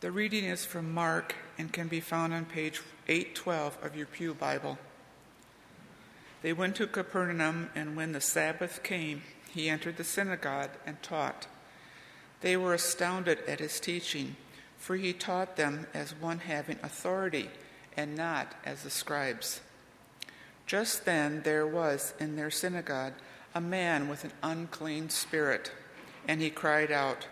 The reading is from Mark and can be found on page 812 of your Pew Bible. They went to Capernaum, and when the Sabbath came, he entered the synagogue and taught. They were astounded at his teaching, for he taught them as one having authority and not as the scribes. Just then there was in their synagogue a man with an unclean spirit, and he cried out,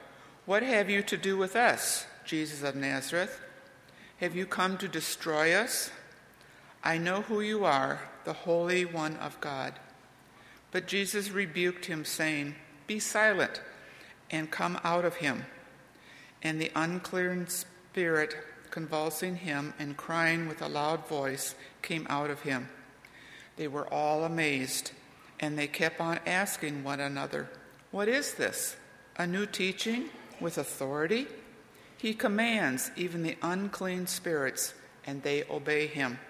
What have you to do with us? Jesus of Nazareth? Have you come to destroy us? I know who you are, the Holy One of God. But Jesus rebuked him, saying, Be silent and come out of him. And the unclean spirit, convulsing him and crying with a loud voice, came out of him. They were all amazed, and they kept on asking one another, What is this? A new teaching with authority? He commands even the unclean spirits, and they obey him.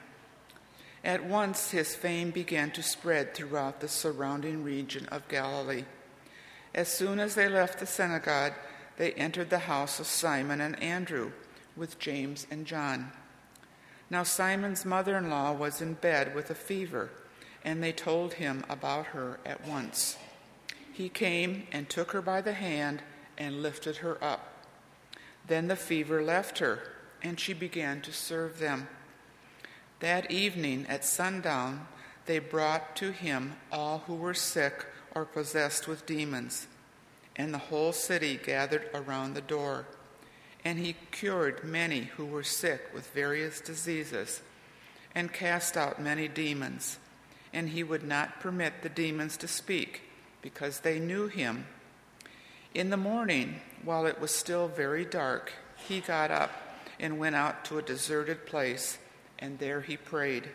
At once his fame began to spread throughout the surrounding region of Galilee. As soon as they left the synagogue, they entered the house of Simon and Andrew with James and John. Now Simon's mother in law was in bed with a fever, and they told him about her at once. He came and took her by the hand and lifted her up. Then the fever left her, and she began to serve them. That evening at sundown, they brought to him all who were sick or possessed with demons, and the whole city gathered around the door. And he cured many who were sick with various diseases, and cast out many demons. And he would not permit the demons to speak, because they knew him. In the morning, while it was still very dark, he got up and went out to a deserted place, and there he prayed.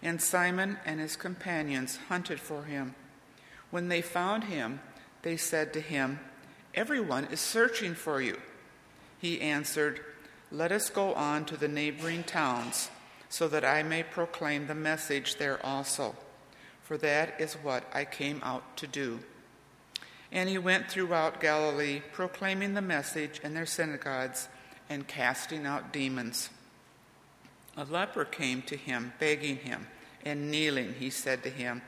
And Simon and his companions hunted for him. When they found him, they said to him, Everyone is searching for you. He answered, Let us go on to the neighboring towns, so that I may proclaim the message there also, for that is what I came out to do. And he went throughout Galilee, proclaiming the message in their synagogues and casting out demons. A leper came to him, begging him, and kneeling, he said to him,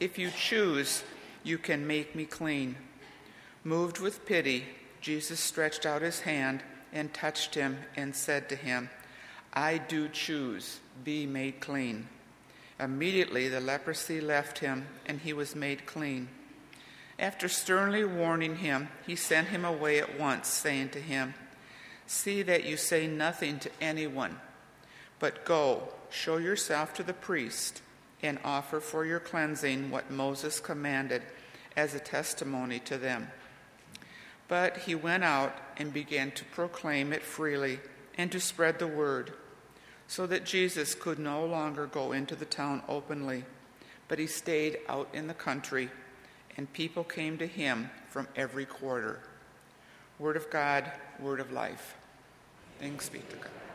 If you choose, you can make me clean. Moved with pity, Jesus stretched out his hand and touched him and said to him, I do choose, be made clean. Immediately the leprosy left him, and he was made clean. After sternly warning him, he sent him away at once, saying to him, See that you say nothing to anyone, but go, show yourself to the priest, and offer for your cleansing what Moses commanded as a testimony to them. But he went out and began to proclaim it freely and to spread the word, so that Jesus could no longer go into the town openly, but he stayed out in the country and people came to him from every quarter. Word of God, word of life. Thanks be to God.